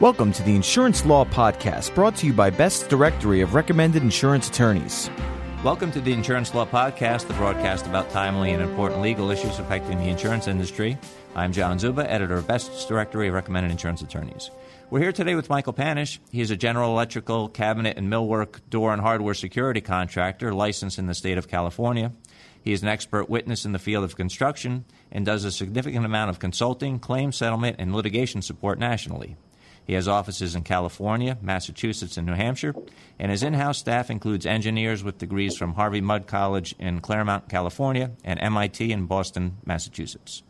Welcome to the Insurance Law Podcast, brought to you by Best Directory of Recommended Insurance Attorneys. Welcome to the Insurance Law Podcast, the broadcast about timely and important legal issues affecting the insurance industry. I'm John Czuba, editor of Best Directory of Recommended Insurance Attorneys. We're here today with Michael Panish. He is a general electrical, cabinet, and millwork door and hardware security contractor licensed in the state of California. He is an expert witness in the field of construction and does a significant amount of consulting, claim settlement, and litigation support nationally. He has offices in California, Massachusetts, and New Hampshire, and his in house staff includes engineers with degrees from Harvey Mudd College in Claremont, California, and MIT in Boston, Massachusetts.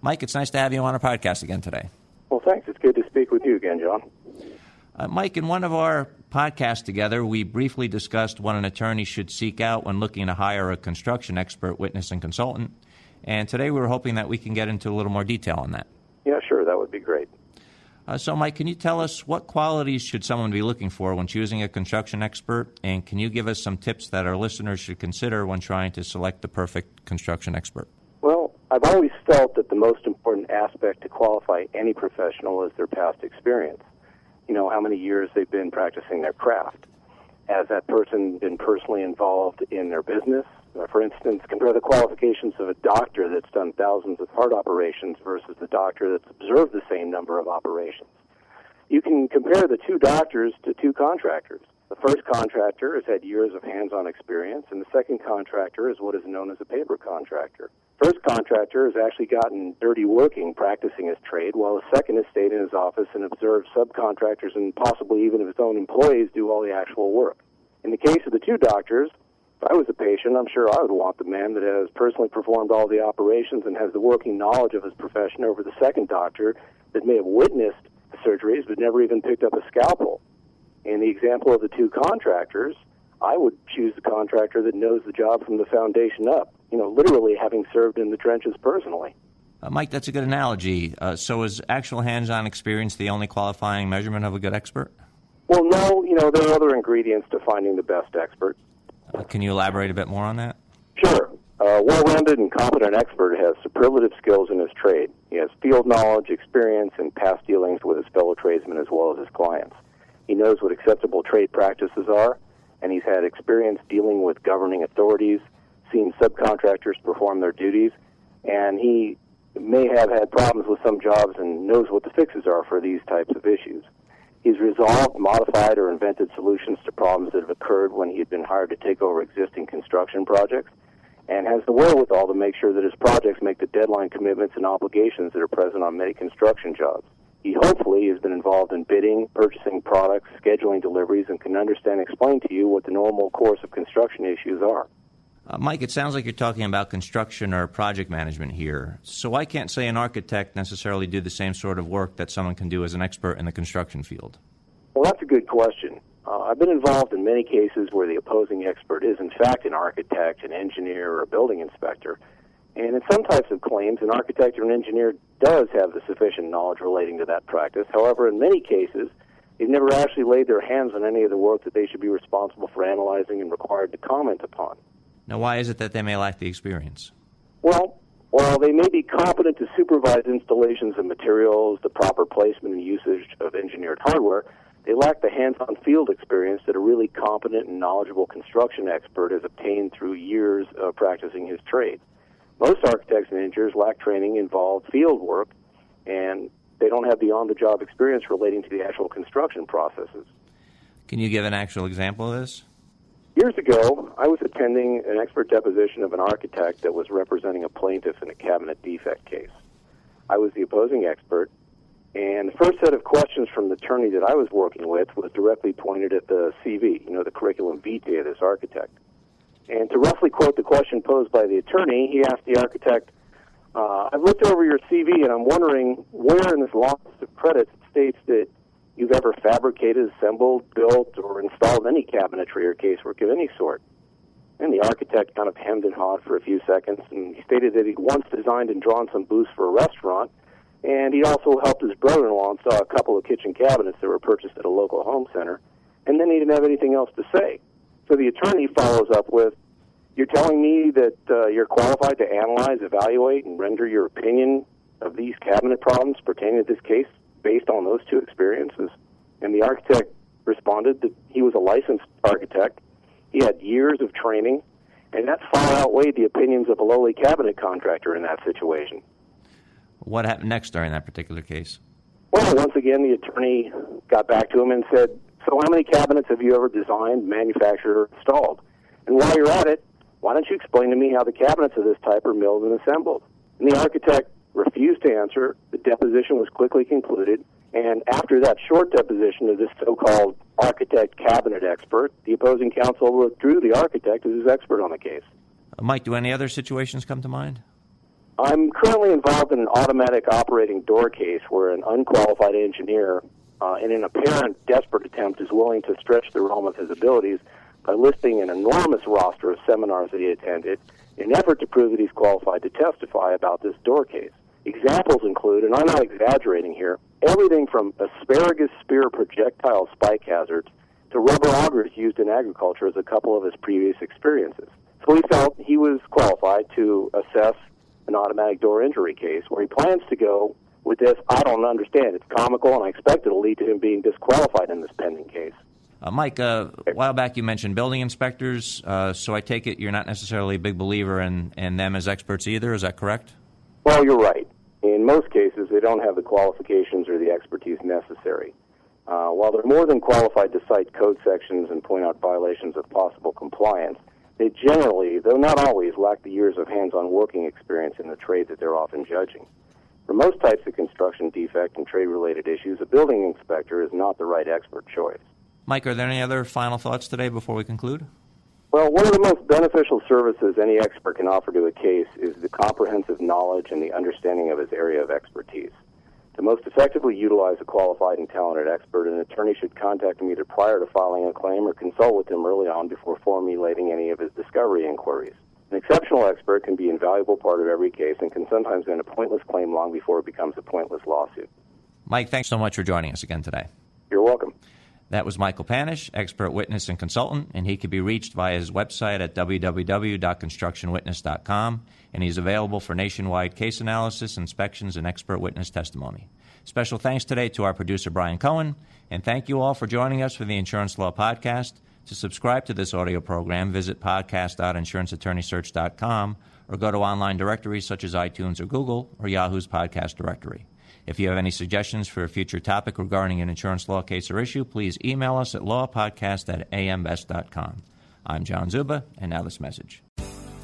Mike, it's nice to have you on our podcast again today. Well, thanks. It's good to speak with you again, John. Uh, Mike, in one of our podcasts together, we briefly discussed what an attorney should seek out when looking to hire a construction expert, witness, and consultant. And today we were hoping that we can get into a little more detail on that. Yeah, sure. That would be great. Uh, so, Mike, can you tell us what qualities should someone be looking for when choosing a construction expert? And can you give us some tips that our listeners should consider when trying to select the perfect construction expert? Well, I've always felt that the most important aspect to qualify any professional is their past experience. You know, how many years they've been practicing their craft. Has that person been personally involved in their business? Uh, for instance, compare the qualifications of a doctor that's done thousands of heart operations versus the doctor that's observed the same number of operations. You can compare the two doctors to two contractors. The first contractor has had years of hands on experience, and the second contractor is what is known as a paper contractor. First contractor has actually gotten dirty working practicing his trade, while the second has stayed in his office and observed subcontractors and possibly even his own employees do all the actual work. In the case of the two doctors, if I was a patient, I'm sure I would want the man that has personally performed all the operations and has the working knowledge of his profession over the second doctor that may have witnessed the surgeries but never even picked up a scalpel. In the example of the two contractors, I would choose the contractor that knows the job from the foundation up, you know, literally having served in the trenches personally. Uh, Mike, that's a good analogy. Uh, so, is actual hands on experience the only qualifying measurement of a good expert? Well, no, you know, there are other ingredients to finding the best expert. Uh, can you elaborate a bit more on that? Sure. A well rounded and competent expert has superlative skills in his trade. He has field knowledge, experience, and past dealings with his fellow tradesmen as well as his clients. He knows what acceptable trade practices are, and he's had experience dealing with governing authorities, seen subcontractors perform their duties, and he may have had problems with some jobs and knows what the fixes are for these types of issues. He's resolved, modified, or invented solutions to problems that have occurred when he had been hired to take over existing construction projects, and has the wherewithal to make sure that his projects make the deadline commitments and obligations that are present on many construction jobs. He hopefully has been involved in bidding, purchasing products, scheduling deliveries, and can understand and explain to you what the normal course of construction issues are. Uh, Mike, it sounds like you're talking about construction or project management here. So why can't, say, an architect necessarily do the same sort of work that someone can do as an expert in the construction field? Well, that's a good question. Uh, I've been involved in many cases where the opposing expert is, in fact, an architect, an engineer, or a building inspector. And in some types of claims, an architect or an engineer does have the sufficient knowledge relating to that practice. However, in many cases, they've never actually laid their hands on any of the work that they should be responsible for analyzing and required to comment upon. Now, why is it that they may lack the experience? Well, while they may be competent to supervise installations of materials, the proper placement and usage of engineered hardware, they lack the hands-on field experience that a really competent and knowledgeable construction expert has obtained through years of practicing his trade. Most architects and engineers lack training involved field work, and they don't have the on-the-job experience relating to the actual construction processes. Can you give an actual example of this? Years ago, I was attending an expert deposition of an architect that was representing a plaintiff in a cabinet defect case. I was the opposing expert, and the first set of questions from the attorney that I was working with was directly pointed at the CV, you know, the curriculum vitae of this architect. And to roughly quote the question posed by the attorney, he asked the architect, uh, I've looked over your CV and I'm wondering where in this list of credits states that you've ever fabricated, assembled, built, or installed any cabinetry or casework of any sort. And the architect kind of hemmed and hawed for a few seconds, and he stated that he'd once designed and drawn some booths for a restaurant, and he also helped his brother-in-law install a couple of kitchen cabinets that were purchased at a local home center, and then he didn't have anything else to say. So the attorney follows up with, "You're telling me that uh, you're qualified to analyze, evaluate, and render your opinion of these cabinet problems pertaining to this case based on those two experiences? And the architect responded that he was a licensed architect. He had years of training, and that far outweighed the opinions of a lowly cabinet contractor in that situation. What happened next during that particular case? Well, once again, the attorney got back to him and said, So, how many cabinets have you ever designed, manufactured, or installed? And while you're at it, why don't you explain to me how the cabinets of this type are milled and assembled? And the architect refused to answer. The deposition was quickly concluded. And after that short deposition of this so called architect cabinet expert, the opposing counsel withdrew the architect as his expert on the case. Uh, Mike, do any other situations come to mind? I'm currently involved in an automatic operating door case where an unqualified engineer, uh, in an apparent desperate attempt, is willing to stretch the realm of his abilities by listing an enormous roster of seminars that he attended in an effort to prove that he's qualified to testify about this door case. Examples include, and I'm not exaggerating here, everything from asparagus spear projectile spike hazards to rubber augers used in agriculture as a couple of his previous experiences. So he felt he was qualified to assess an automatic door injury case where he plans to go with this. I don't understand. It's comical, and I expect it'll lead to him being disqualified in this pending case. Uh, Mike, uh, a while back you mentioned building inspectors, uh, so I take it you're not necessarily a big believer in, in them as experts either. Is that correct? Well, you're right. In most cases, they don't have the qualifications or the expertise necessary. Uh, while they're more than qualified to cite code sections and point out violations of possible compliance, they generally, though not always, lack the years of hands on working experience in the trade that they're often judging. For most types of construction defect and trade related issues, a building inspector is not the right expert choice. Mike, are there any other final thoughts today before we conclude? Well, one of the most beneficial services any expert can offer to a case is the comprehensive knowledge and the understanding of his area of expertise. To most effectively utilize a qualified and talented expert, an attorney should contact him either prior to filing a claim or consult with him early on before formulating any of his discovery inquiries. An exceptional expert can be an invaluable part of every case and can sometimes end a pointless claim long before it becomes a pointless lawsuit. Mike, thanks so much for joining us again today. That was Michael Panish, expert witness and consultant, and he can be reached via his website at www.constructionwitness.com, and he's available for nationwide case analysis, inspections, and expert witness testimony. Special thanks today to our producer, Brian Cohen, and thank you all for joining us for the Insurance Law Podcast. To subscribe to this audio program, visit podcast.insuranceattorneysearch.com or go to online directories such as iTunes or Google or Yahoo's podcast directory. If you have any suggestions for a future topic regarding an insurance law case or issue, please email us at lawpodcast at ambest.com. I'm John Czuba, and now this message.